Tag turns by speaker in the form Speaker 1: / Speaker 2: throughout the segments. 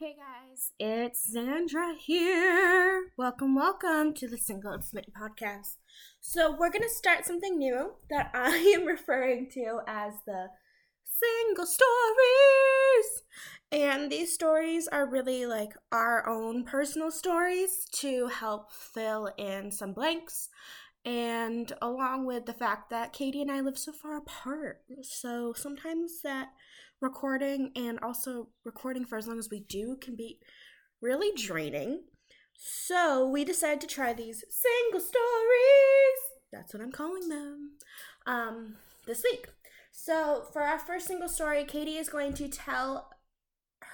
Speaker 1: Hey guys, it's Xandra here. Welcome, welcome to the Single and Smitten podcast. So, we're going to start something new that I am referring to as the single stories. And these stories are really like our own personal stories to help fill in some blanks. And along with the fact that Katie and I live so far apart. So, sometimes that recording and also recording for as long as we do can be really draining. So we decided to try these single stories. That's what I'm calling them. Um, this week. So for our first single story, Katie is going to tell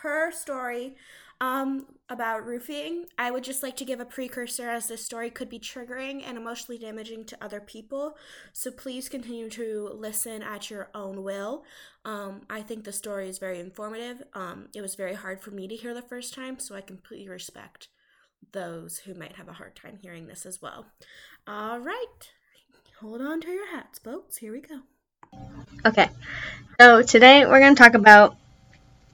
Speaker 1: her story um, about roofing, I would just like to give a precursor as this story could be triggering and emotionally damaging to other people. So please continue to listen at your own will. Um, I think the story is very informative. Um, it was very hard for me to hear the first time, so I completely respect those who might have a hard time hearing this as well. All right, hold on to your hats, folks. Here we go.
Speaker 2: Okay, so today we're going to talk about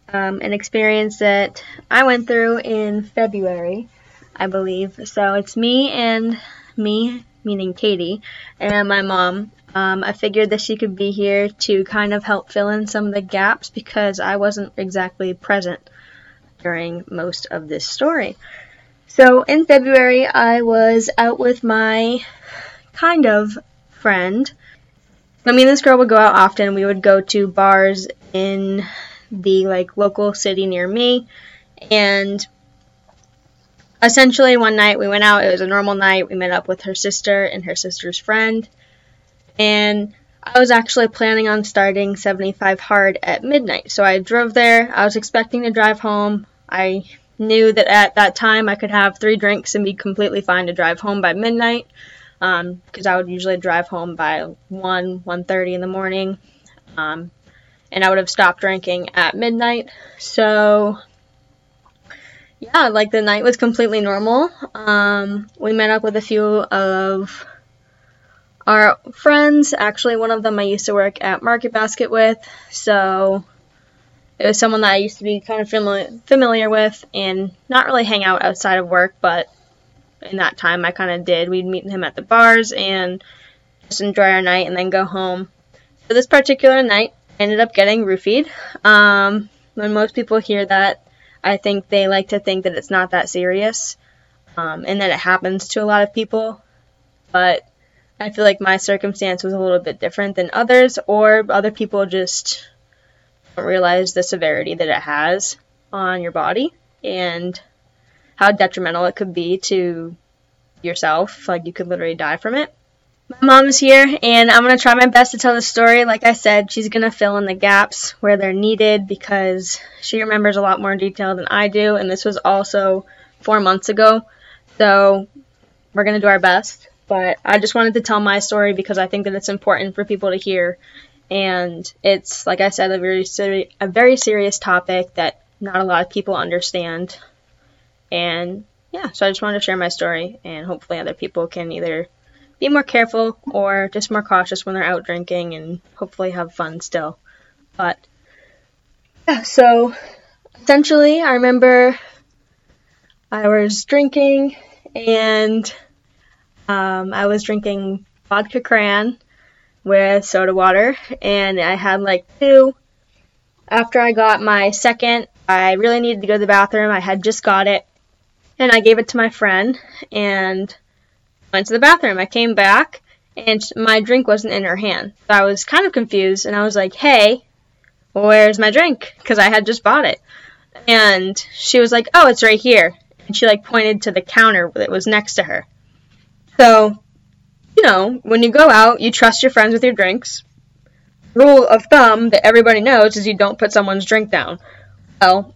Speaker 2: um, an experience that I went through in February, I believe. So it's me and me, meaning Katie, and my mom. Um, I figured that she could be here to kind of help fill in some of the gaps because I wasn't exactly present during most of this story. So in February, I was out with my kind of friend. I mean, this girl would go out often. We would go to bars in the like local city near me. And essentially one night we went out it was a normal night we met up with her sister and her sister's friend. And I was actually planning on starting 75 hard at midnight. So I drove there I was expecting to drive home. I knew that at that time I could have three drinks and be completely fine to drive home by midnight because um, I would usually drive home by 1 1.30 in the morning. Um, and I would have stopped drinking at midnight. So, yeah, like the night was completely normal. Um, we met up with a few of our friends. Actually, one of them I used to work at Market Basket with, so it was someone that I used to be kind of familiar familiar with and not really hang out outside of work, but in that time I kind of did. We'd meet him at the bars and just enjoy our night and then go home. So this particular night, ended up getting roofied. Um, when most people hear that, I think they like to think that it's not that serious um, and that it happens to a lot of people. But I feel like my circumstance was a little bit different than others, or other people just don't realize the severity that it has on your body and how detrimental it could be to yourself. Like you could literally die from it. My mom is here, and I'm going to try my best to tell the story. Like I said, she's going to fill in the gaps where they're needed because she remembers a lot more detail than I do, and this was also four months ago. So we're going to do our best. But I just wanted to tell my story because I think that it's important for people to hear. And it's, like I said, a very, seri- a very serious topic that not a lot of people understand. And yeah, so I just wanted to share my story, and hopefully other people can either be more careful or just more cautious when they're out drinking and hopefully have fun still. But yeah, so essentially, I remember I was drinking and um, I was drinking vodka cran with soda water, and I had like two. After I got my second, I really needed to go to the bathroom. I had just got it, and I gave it to my friend, and went to the bathroom. I came back and my drink wasn't in her hand. So I was kind of confused and I was like, hey, where's my drink? Because I had just bought it. And she was like, oh, it's right here. And she like pointed to the counter that was next to her. So, you know, when you go out, you trust your friends with your drinks. Rule of thumb that everybody knows is you don't put someone's drink down. Well,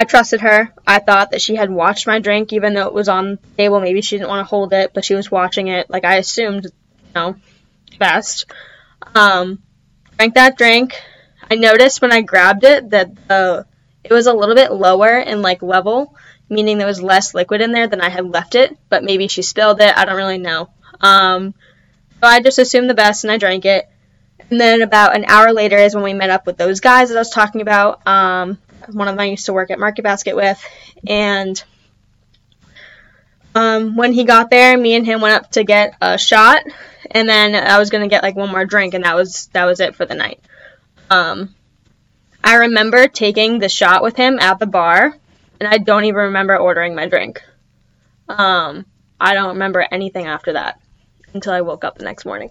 Speaker 2: I trusted her. I thought that she had watched my drink, even though it was on the table. Maybe she didn't want to hold it, but she was watching it. Like I assumed, you know, best. Um, drank that drink. I noticed when I grabbed it that the it was a little bit lower in like level, meaning there was less liquid in there than I had left it. But maybe she spilled it. I don't really know. Um, so I just assumed the best and I drank it. And then about an hour later is when we met up with those guys that I was talking about. Um, one of them I used to work at Market Basket with, and um, when he got there, me and him went up to get a shot, and then I was gonna get like one more drink, and that was that was it for the night. Um, I remember taking the shot with him at the bar, and I don't even remember ordering my drink. Um, I don't remember anything after that until I woke up the next morning.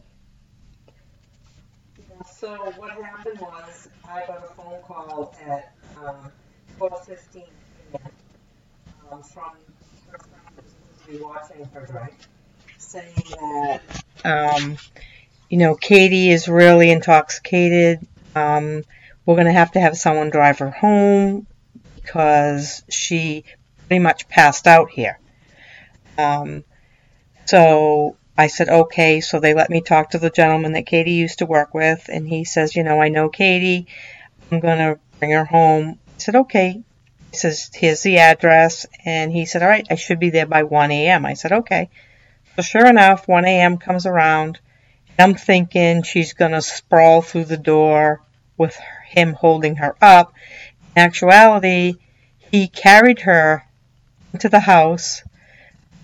Speaker 3: So what happened was I got a phone call at um, 12:15 p.m. Um, from her friend who's to watching her saying that um, you know Katie is really intoxicated. Um, we're gonna have to have someone drive her home because she pretty much passed out here. Um, so I said, okay. So they let me talk to the gentleman that Katie used to work with, and he says, you know, I know Katie. I'm going to bring her home. I said, okay. He says, here's the address. And he said, all right, I should be there by 1 a.m. I said, okay. So sure enough, 1 a.m. comes around. And I'm thinking she's going to sprawl through the door with him holding her up. In actuality, he carried her into the house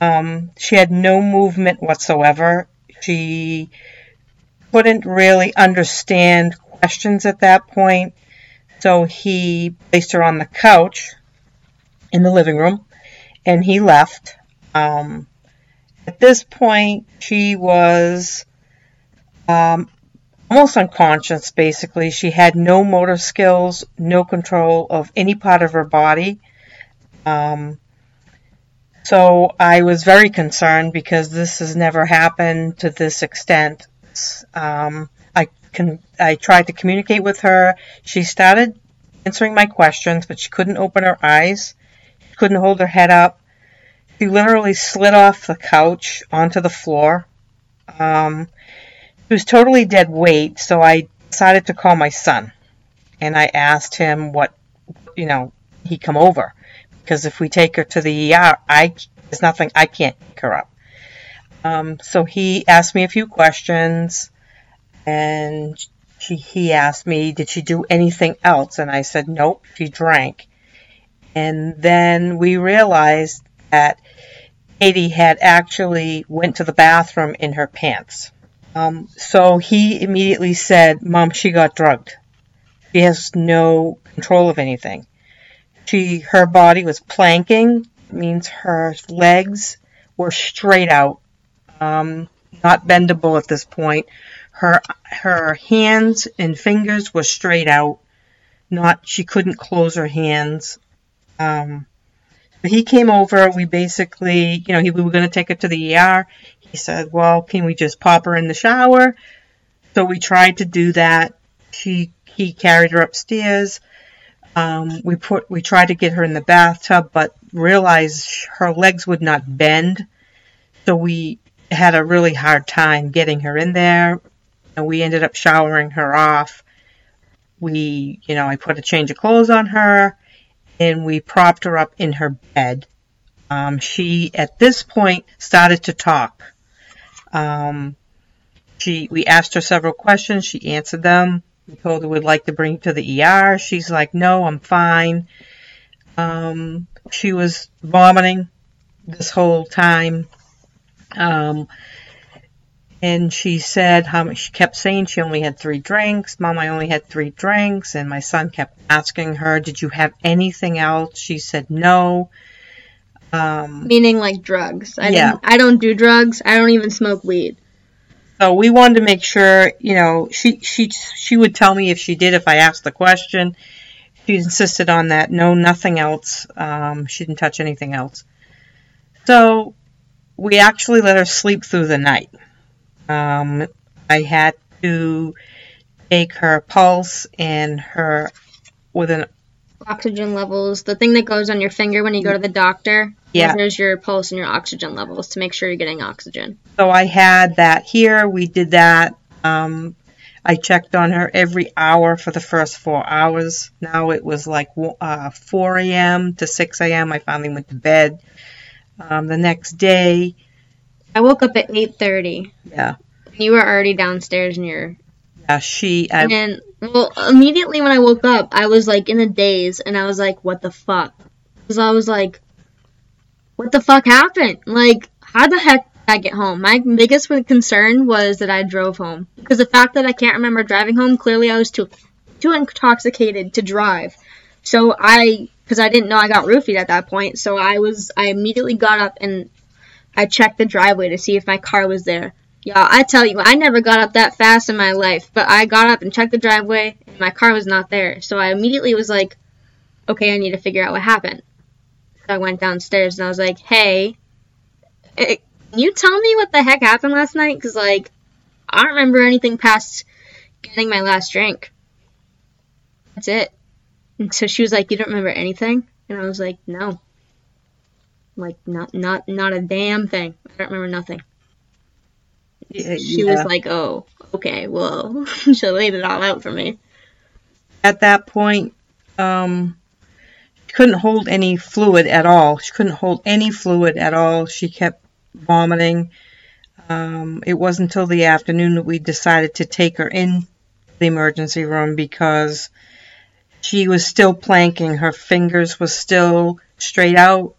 Speaker 3: um, she had no movement whatsoever. She couldn't really understand questions at that point. So he placed her on the couch in the living room and he left. Um, at this point, she was um, almost unconscious, basically. She had no motor skills, no control of any part of her body. Um, so I was very concerned because this has never happened to this extent. Um, I I tried to communicate with her. She started answering my questions, but she couldn't open her eyes. She couldn't hold her head up. She literally slid off the couch onto the floor. Um, she was totally dead weight, so I decided to call my son, and I asked him what, you know, he come over because if we take her to the ER, I there's nothing I can't pick her up. Um, so he asked me a few questions, and she, he asked me, did she do anything else? And I said, nope, she drank. And then we realized that Katie had actually went to the bathroom in her pants. Um, so he immediately said, Mom, she got drugged. She has no control of anything. She, her body was planking, means her legs were straight out, um, not bendable at this point. Her, her hands and fingers were straight out, not, she couldn't close her hands. Um, he came over. We basically, you know, he, we were going to take her to the ER. He said, well, can we just pop her in the shower? So we tried to do that. She, he carried her upstairs. Um, we put we tried to get her in the bathtub, but realized her legs would not bend, so we had a really hard time getting her in there, and we ended up showering her off. We, you know, I put a change of clothes on her, and we propped her up in her bed. Um, she, at this point, started to talk. Um, she, we asked her several questions. She answered them. We told her we'd like to bring her to the ER. She's like, no, I'm fine. Um, she was vomiting this whole time. Um, and she said how much she kept saying she only had three drinks. Mom, I only had three drinks. And my son kept asking her, Did you have anything else? She said no.
Speaker 2: Um, Meaning like drugs. I
Speaker 3: yeah.
Speaker 2: I don't do drugs. I don't even smoke weed.
Speaker 3: So we wanted to make sure, you know, she she she would tell me if she did if I asked the question. She insisted on that. No, nothing else. Um, she didn't touch anything else. So we actually let her sleep through the night. Um, I had to take her pulse and her with an
Speaker 2: oxygen levels, the thing that goes on your finger when you go to the doctor.
Speaker 3: Yeah.
Speaker 2: Measures your pulse and your oxygen levels to make sure you're getting oxygen.
Speaker 3: So I had that here. We did that. Um, I checked on her every hour for the first four hours. Now it was like uh, 4 a.m. to 6 a.m. I finally went to bed. Um, the next day,
Speaker 2: I woke up at 8:30.
Speaker 3: Yeah.
Speaker 2: You were already downstairs in your.
Speaker 3: Yeah, she. I,
Speaker 2: and then Well, immediately when I woke up, I was like in a daze and I was like, what the fuck? Because I was like, what the fuck happened? Like, how the heck did I get home? My biggest concern was that I drove home. Because the fact that I can't remember driving home, clearly I was too, too intoxicated to drive. So I, because I didn't know I got roofied at that point, so I was, I immediately got up and I checked the driveway to see if my car was there. Y'all, I tell you, I never got up that fast in my life, but I got up and checked the driveway, and my car was not there. So I immediately was like, okay, I need to figure out what happened. So I went downstairs and I was like, hey, eh, can you tell me what the heck happened last night? Because, like, I don't remember anything past getting my last drink. That's it. And so she was like, you don't remember anything? And I was like, no. Like, not, not, not a damn thing. I don't remember nothing she yeah. was like, "Oh, okay, well," she laid it all out for me.
Speaker 3: At that point, um, she couldn't hold any fluid at all. She couldn't hold any fluid at all. She kept vomiting. Um, it wasn't until the afternoon that we decided to take her in the emergency room because she was still planking. Her fingers were still straight out.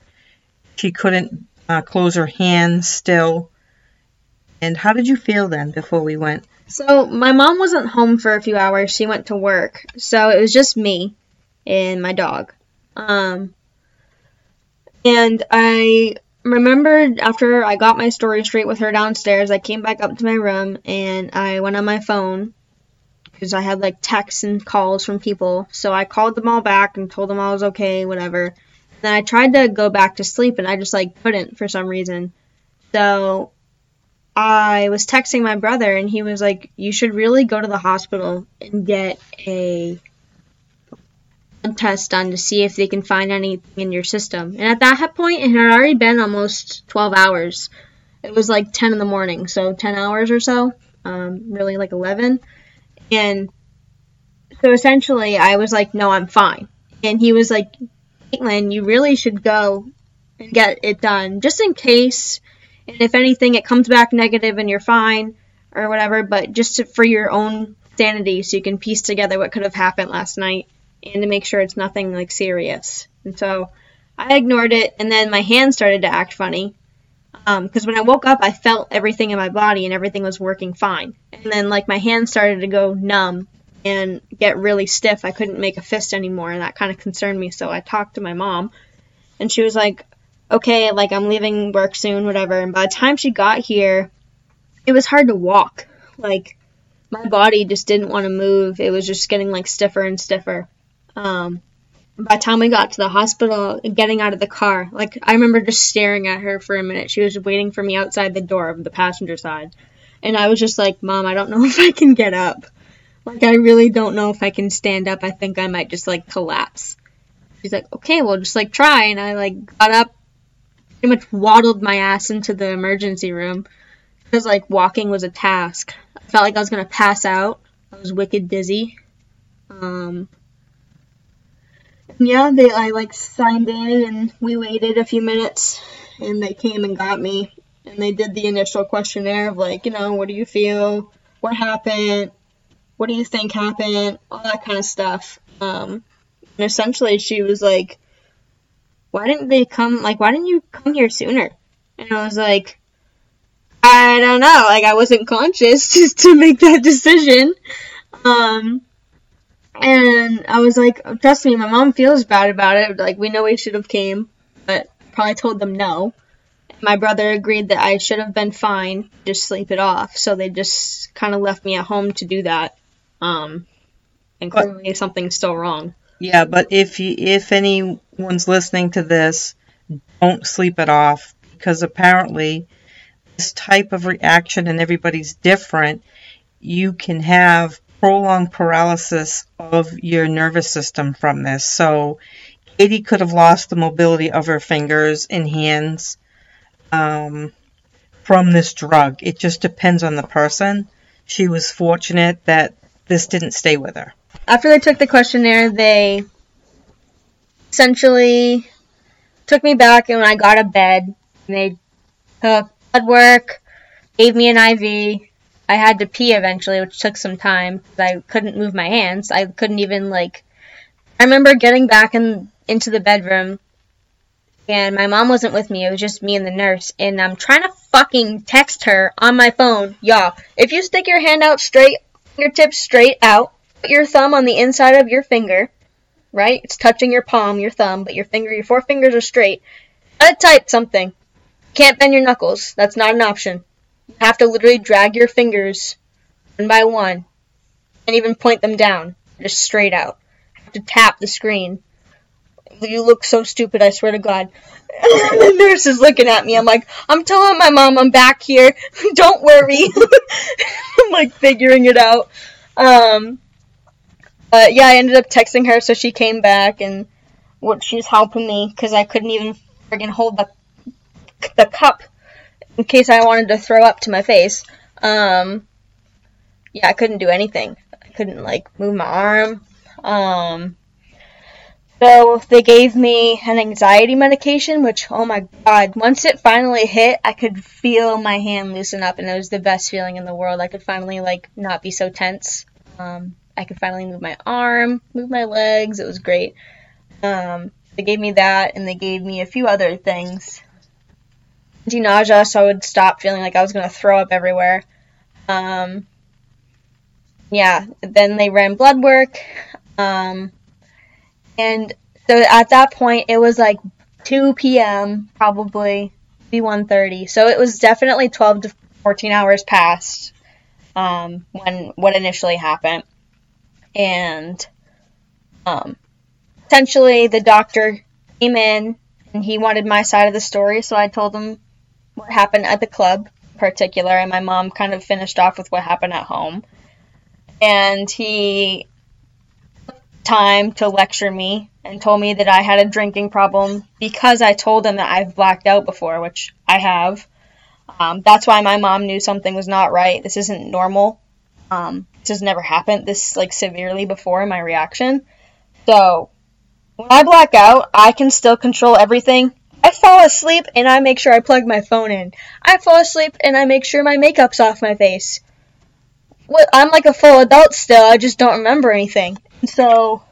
Speaker 3: She couldn't uh, close her hands still. And how did you feel then before we went?
Speaker 2: So my mom wasn't home for a few hours. She went to work. So it was just me and my dog. Um, and I remembered after I got my story straight with her downstairs, I came back up to my room and I went on my phone because I had like texts and calls from people. So I called them all back and told them I was okay, whatever. Then I tried to go back to sleep and I just like couldn't for some reason. So I was texting my brother and he was like, You should really go to the hospital and get a test done to see if they can find anything in your system. And at that point, it had already been almost 12 hours. It was like 10 in the morning, so 10 hours or so, um, really like 11. And so essentially, I was like, No, I'm fine. And he was like, Caitlin, you really should go and get it done just in case and if anything, it comes back negative and you're fine or whatever, but just to, for your own sanity so you can piece together what could have happened last night and to make sure it's nothing like serious. And so I ignored it, and then my hand started to act funny. Because um, when I woke up, I felt everything in my body and everything was working fine. And then, like, my hand started to go numb and get really stiff. I couldn't make a fist anymore, and that kind of concerned me. So I talked to my mom, and she was like, okay, like I'm leaving work soon, whatever. And by the time she got here, it was hard to walk. Like my body just didn't want to move. It was just getting like stiffer and stiffer. Um, by the time we got to the hospital, getting out of the car, like I remember just staring at her for a minute. She was waiting for me outside the door of the passenger side. And I was just like, Mom, I don't know if I can get up. Like, I really don't know if I can stand up. I think I might just like collapse. She's like, okay, well, just like try. And I like got up, pretty much waddled my ass into the emergency room because like walking was a task. I felt like I was gonna pass out. I was wicked dizzy. Um, yeah, they I like signed in and we waited a few minutes and they came and got me and they did the initial questionnaire of like you know what do you feel, what happened, what do you think happened, all that kind of stuff. Um, and essentially she was like why didn't they come, like, why didn't you come here sooner? And I was like, I don't know, like, I wasn't conscious just to make that decision. Um, and I was like, trust me, my mom feels bad about it. Like, we know we should have came, but probably told them no. My brother agreed that I should have been fine, just sleep it off. So they just kind of left me at home to do that. Um, and clearly but, something's still wrong.
Speaker 3: Yeah, but if you, if anyone's listening to this, don't sleep it off because apparently this type of reaction and everybody's different. You can have prolonged paralysis of your nervous system from this. So Katie could have lost the mobility of her fingers and hands um, from this drug. It just depends on the person. She was fortunate that this didn't stay with her
Speaker 2: after they took the questionnaire, they essentially took me back and when I got a bed. They took blood work, gave me an IV. I had to pee eventually, which took some time. I couldn't move my hands. I couldn't even like. I remember getting back in into the bedroom, and my mom wasn't with me. It was just me and the nurse, and I'm trying to fucking text her on my phone. Y'all, if you stick your hand out straight, fingertips straight out, put your thumb on the inside of your finger, right? It's touching your palm, your thumb, but your finger, your four fingers are straight. Type something. Can't bend your knuckles. That's not an option. You have to literally drag your fingers one by one and even point them down, just straight out. have to tap the screen. You look so stupid, I swear to God. the nurse is looking at me. I'm like, I'm telling my mom I'm back here. Don't worry. I'm like figuring it out. Um, but yeah, I ended up texting her, so she came back and what she's helping me because I couldn't even friggin' hold the the cup in case I wanted to throw up to my face. Um, yeah, I couldn't do anything. I couldn't like move my arm. Um, so they gave me an anxiety medication, which oh my god, once it finally hit, I could feel my hand loosen up, and it was the best feeling in the world. I could finally like not be so tense. Um, I could finally move my arm, move my legs. It was great. Um, they gave me that, and they gave me a few other things. Anti-nausea, so I would stop feeling like I was gonna throw up everywhere. Um, yeah, then they ran blood work. Um, and so at that point, it was like 2 p.m. probably, be 1:30. So it was definitely 12 to 14 hours past um, when what initially happened, and um, essentially the doctor came in and he wanted my side of the story, so I told him what happened at the club in particular, and my mom kind of finished off with what happened at home. And he time to lecture me and told me that I had a drinking problem because I told him that I've blacked out before, which I have. Um, that's why my mom knew something was not right. This isn't normal. Um, this has never happened this like severely before in my reaction. So when I black out, I can still control everything. I fall asleep and I make sure I plug my phone in. I fall asleep and I make sure my makeup's off my face. I'm like a full adult still, I just don't remember anything. So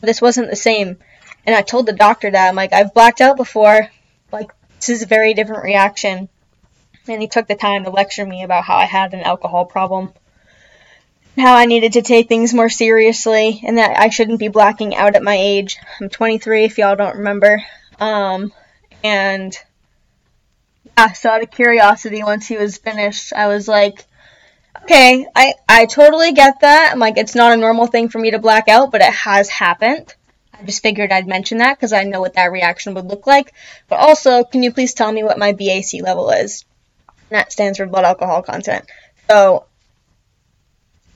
Speaker 2: this wasn't the same. And I told the doctor that I'm like, I've blacked out before. Like this is a very different reaction. And he took the time to lecture me about how I had an alcohol problem how I needed to take things more seriously and that I shouldn't be blacking out at my age. I'm 23 if y'all don't remember. Um, and yeah, so out of curiosity, once he was finished, I was like, okay, I, I totally get that. I'm like, it's not a normal thing for me to black out, but it has happened. I just figured I'd mention that because I know what that reaction would look like. But also, can you please tell me what my BAC level is? And that stands for blood alcohol content. So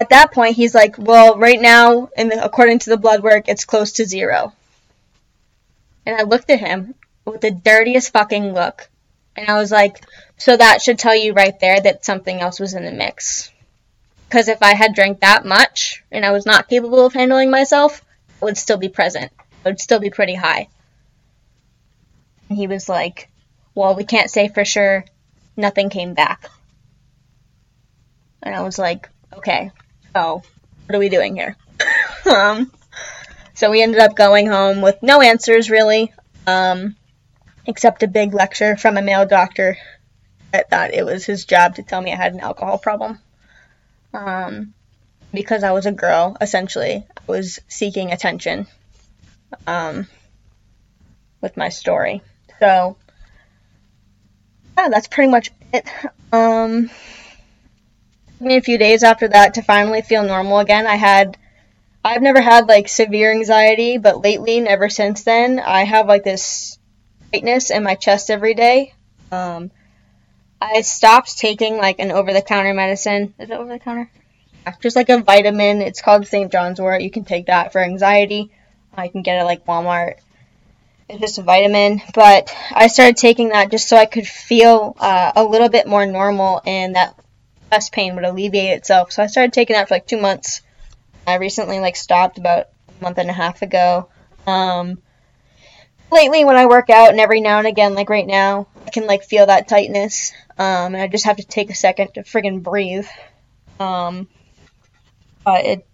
Speaker 2: at that point, he's like, well, right now, and according to the blood work, it's close to zero. And I looked at him with the dirtiest fucking look. And I was like, so that should tell you right there that something else was in the mix. Because if I had drank that much and I was not capable of handling myself, I would still be present. I would still be pretty high. And he was like, well, we can't say for sure. Nothing came back. And I was like, okay, oh, what are we doing here? um, so we ended up going home with no answers really, um, except a big lecture from a male doctor that thought it was his job to tell me I had an alcohol problem. Um, because I was a girl, essentially, I was seeking attention um, with my story. So, yeah, that's pretty much it. Um, took me a few days after that to finally feel normal again. I had I've never had like severe anxiety, but lately, ever since then, I have like this tightness in my chest every day. Um, I stopped taking like an over-the-counter medicine. Is it over-the-counter? Just like a vitamin. It's called St. John's Wort. You can take that for anxiety. I can get it like Walmart. It's just a vitamin, but I started taking that just so I could feel uh, a little bit more normal and that chest pain would alleviate itself. So I started taking that for like two months. I recently like stopped about a month and a half ago. Um, lately, when I work out and every now and again, like right now, I can like feel that tightness. Um, and I just have to take a second to friggin' breathe. Um, but it,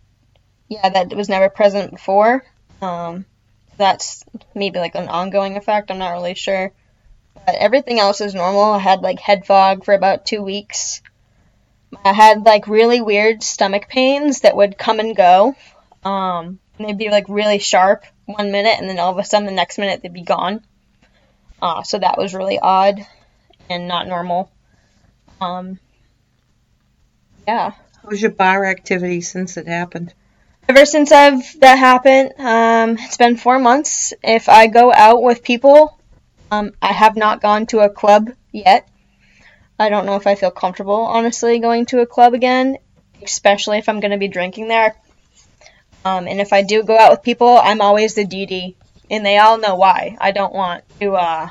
Speaker 2: yeah, that was never present before. Um, that's maybe like an ongoing effect. I'm not really sure. But everything else is normal. I had like head fog for about two weeks. I had like really weird stomach pains that would come and go. Um, and they'd be like really sharp one minute, and then all of a sudden the next minute they'd be gone. Uh, so that was really odd and not normal. Um, yeah.
Speaker 4: How's your bar activity since it happened?
Speaker 2: Ever since I've that happened, um, it's been four months. If I go out with people, um, I have not gone to a club yet. I don't know if I feel comfortable, honestly, going to a club again, especially if I'm going to be drinking there. Um, and if I do go out with people, I'm always the DD, and they all know why. I don't want to. Uh,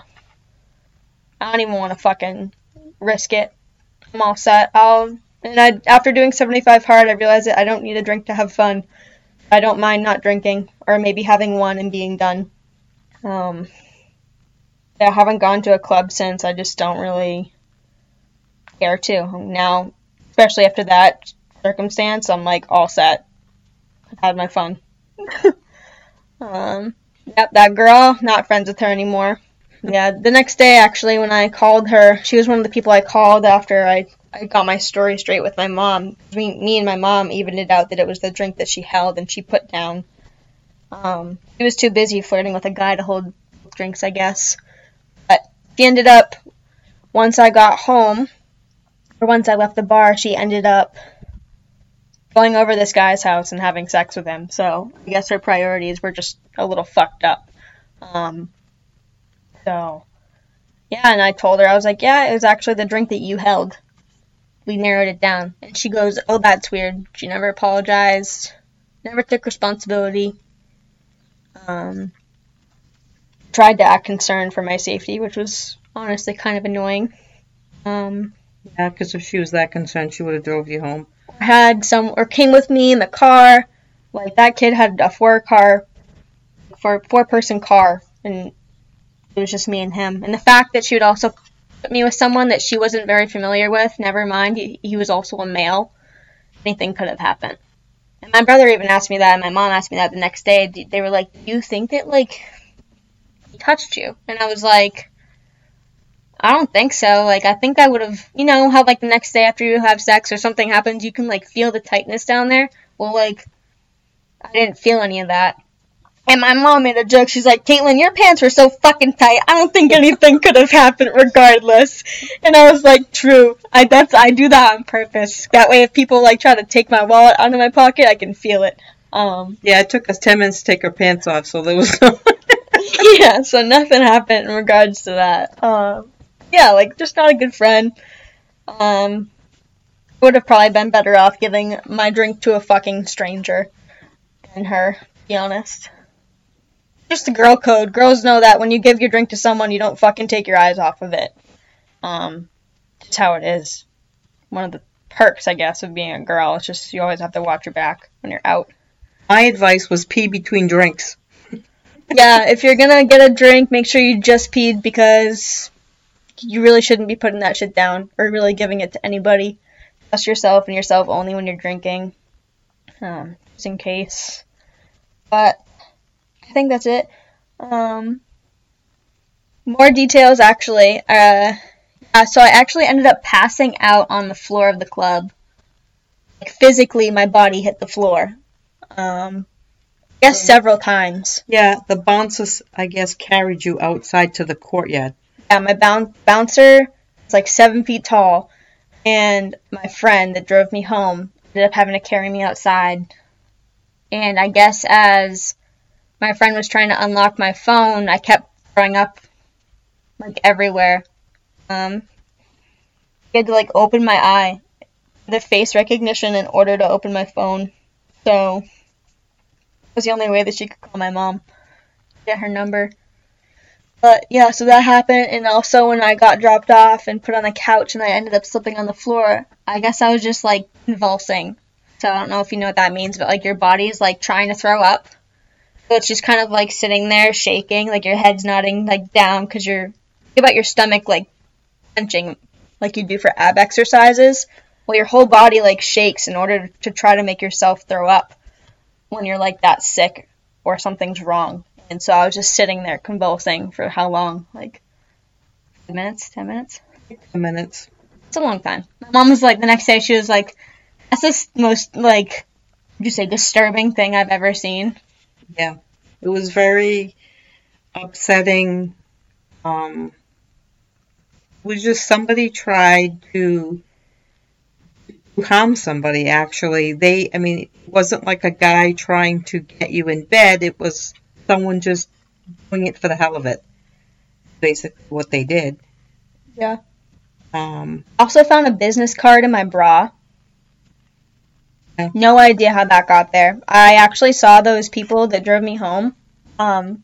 Speaker 2: I don't even want to fucking risk it. I'm all set. I'll and I after doing 75 hard, I realized that I don't need a drink to have fun. I don't mind not drinking or maybe having one and being done. Um, I haven't gone to a club since. I just don't really care to. Now, especially after that circumstance, I'm like all set. I've had my fun. um, yep, that girl, not friends with her anymore. Yeah, the next day actually, when I called her, she was one of the people I called after I I got my story straight with my mom. Me, me and my mom evened it out that it was the drink that she held and she put down. Um, she was too busy flirting with a guy to hold drinks, I guess. But she ended up, once I got home, or once I left the bar, she ended up going over this guy's house and having sex with him. So I guess her priorities were just a little fucked up. Um, so, yeah, and I told her, I was like, yeah, it was actually the drink that you held we narrowed it down. And she goes, Oh, that's weird. She never apologized, never took responsibility. Um, tried to act concerned for my safety, which was honestly kind of annoying. Um,
Speaker 4: yeah, because if she was that concerned, she would have drove you home.
Speaker 2: Had some, or came with me in the car. Like that kid had a four car, four four person car, and it was just me and him. And the fact that she would also put me with someone that she wasn't very familiar with. Never mind, he, he was also a male. Anything could have happened. And my brother even asked me that, and my mom asked me that the next day. They were like, "Do you think that like he touched you?" And I was like, "I don't think so. Like, I think I would have, you know, how like the next day after you have sex or something happens, you can like feel the tightness down there. Well, like, I didn't feel any of that. And my mom made a joke. She's like, Caitlin, your pants were so fucking tight. I don't think anything could have happened regardless. And I was like, true. I that's I do that on purpose. That way, if people like try to take my wallet out of my pocket, I can feel it. Um,
Speaker 4: yeah, it took us ten minutes to take her pants off, so there was no.
Speaker 2: yeah, so nothing happened in regards to that. Um, yeah, like just not a good friend. Um, would have probably been better off giving my drink to a fucking stranger than her. To be honest just the girl code. Girls know that when you give your drink to someone, you don't fucking take your eyes off of it. Um, it's how it is. One of the perks, I guess, of being a girl. It's just you always have to watch your back when you're out.
Speaker 4: My advice was pee between drinks.
Speaker 2: yeah, if you're gonna get a drink, make sure you just peed because you really shouldn't be putting that shit down or really giving it to anybody. Just yourself and yourself only when you're drinking. Um, just in case. But I think that's it. Um, more details, actually. Uh, uh, so I actually ended up passing out on the floor of the club. Like physically, my body hit the floor. Um, I guess several times.
Speaker 4: Yeah, the bouncers, I guess, carried you outside to the courtyard.
Speaker 2: Yeah, my boun- bouncer is like seven feet tall, and my friend that drove me home ended up having to carry me outside. And I guess as my friend was trying to unlock my phone, I kept throwing up like everywhere. Um, I had to like open my eye, the face recognition in order to open my phone. So it was the only way that she could call my mom, get her number. But yeah, so that happened, and also when I got dropped off and put on the couch and I ended up slipping on the floor, I guess I was just like convulsing. So I don't know if you know what that means, but like your body's like trying to throw up so it's just kind of like sitting there shaking, like your head's nodding like down because you're think about your stomach like clenching like you do for ab exercises. Well, your whole body like shakes in order to try to make yourself throw up when you're like that sick or something's wrong. And so I was just sitting there convulsing for how long? Like five minutes, ten minutes?
Speaker 4: Ten minutes.
Speaker 2: It's a long time. My mom was like the next day she was like, That's the most like you say disturbing thing I've ever seen.
Speaker 4: Yeah. It was very upsetting. Um, it was just somebody tried to harm somebody actually they i mean it wasn't like a guy trying to get you in bed it was someone just doing it for the hell of it basically what they did
Speaker 2: Yeah.
Speaker 4: um
Speaker 2: Also found a business card in my bra. No idea how that got there. I actually saw those people that drove me home. Um,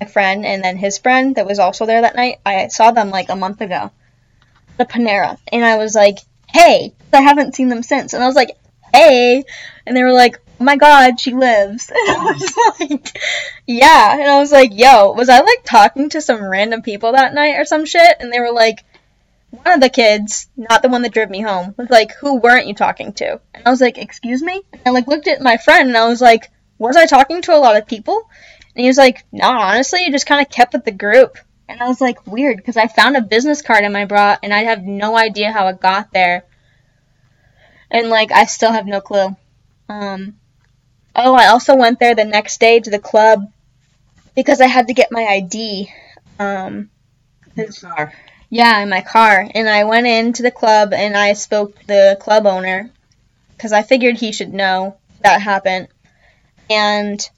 Speaker 2: my friend and then his friend that was also there that night. I saw them like a month ago. The Panera, and I was like, "Hey," I haven't seen them since, and I was like, "Hey," and they were like, "Oh my God, she lives." And I was like, "Yeah," and I was like, "Yo, was I like talking to some random people that night or some shit?" And they were like one of the kids, not the one that drove me home, was like, "Who weren't you talking to?" And I was like, "Excuse me." And I like looked at my friend and I was like, "Was I talking to a lot of people?" And he was like, "No, honestly, you just kind of kept with the group." And I was like, "Weird," because I found a business card in my bra and I have no idea how it got there. And like, I still have no clue. Um. Oh, I also went there the next day to the club because I had to get my ID. Um. Yeah, in my car. And I went into the club and I spoke to the club owner because I figured he should know that happened. And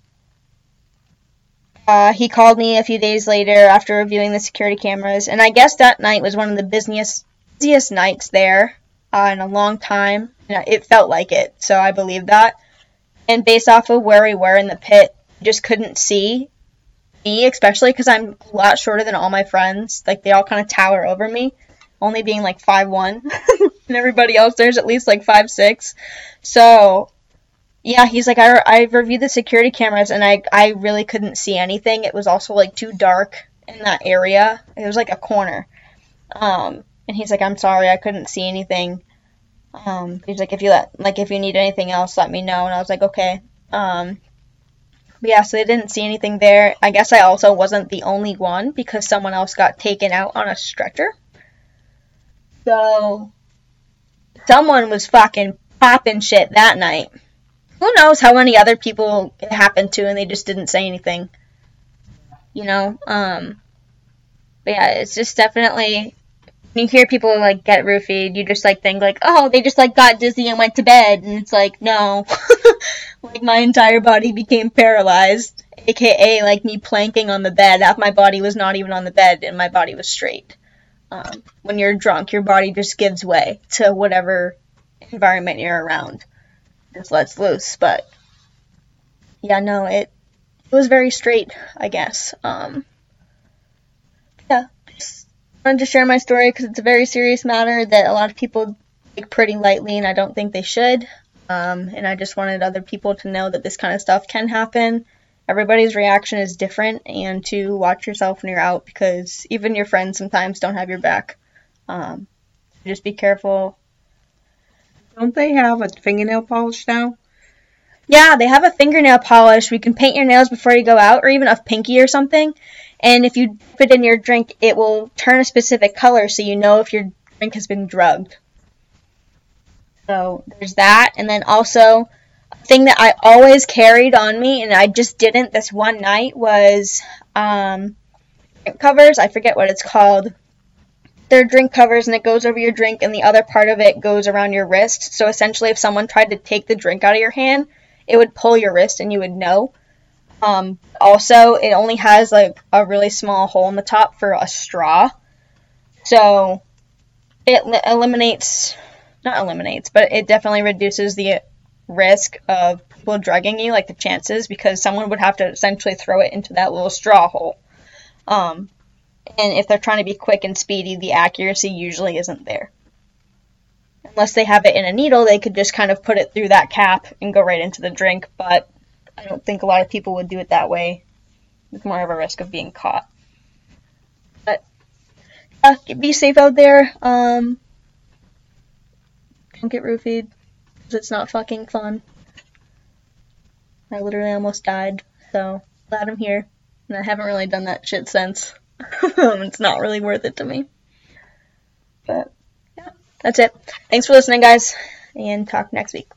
Speaker 2: uh, he called me a few days later after reviewing the security cameras. And I guess that night was one of the busiest, busiest nights there uh, in a long time. It felt like it, so I believe that. And based off of where we were in the pit, just couldn't see me, especially because I'm a lot shorter than all my friends. Like they all kind of tower over me, only being like five one, and everybody else there's at least like five six. So, yeah, he's like, I, I reviewed the security cameras and I I really couldn't see anything. It was also like too dark in that area. It was like a corner. Um, and he's like, I'm sorry, I couldn't see anything. Um, he's like, if you let like if you need anything else, let me know. And I was like, okay. Um, yeah, so they didn't see anything there. I guess I also wasn't the only one because someone else got taken out on a stretcher. So someone was fucking popping shit that night. Who knows how many other people it happened to and they just didn't say anything. You know? Um but yeah, it's just definitely you hear people like get roofied, you just like think like, oh, they just like got dizzy and went to bed, and it's like, no, like my entire body became paralyzed, aka like me planking on the bed. Half my body was not even on the bed, and my body was straight. Um, when you're drunk, your body just gives way to whatever environment you're around, just lets loose. But yeah, no, it it was very straight, I guess. Um, wanted to share my story because it's a very serious matter that a lot of people take pretty lightly, and I don't think they should. Um, and I just wanted other people to know that this kind of stuff can happen. Everybody's reaction is different, and to watch yourself when you're out because even your friends sometimes don't have your back. Um, just be careful.
Speaker 4: Don't they have a fingernail polish now?
Speaker 2: Yeah, they have a fingernail polish. We can paint your nails before you go out, or even a pinky or something. And if you dip it in your drink, it will turn a specific color so you know if your drink has been drugged. So there's that. And then also, a thing that I always carried on me, and I just didn't this one night, was um, drink covers. I forget what it's called. They're drink covers, and it goes over your drink, and the other part of it goes around your wrist. So essentially, if someone tried to take the drink out of your hand, it would pull your wrist, and you would know. Um, also, it only has like a really small hole in the top for a straw. So it li- eliminates, not eliminates, but it definitely reduces the risk of people drugging you, like the chances, because someone would have to essentially throw it into that little straw hole. Um, and if they're trying to be quick and speedy, the accuracy usually isn't there. Unless they have it in a needle, they could just kind of put it through that cap and go right into the drink, but I don't think a lot of people would do it that way. It's more of a risk of being caught. But yeah, be safe out there. Um, don't get roofied because it's not fucking fun. I literally almost died, so glad I'm here. And I haven't really done that shit since. it's not really worth it to me. But yeah, that's it. Thanks for listening, guys, and talk next week.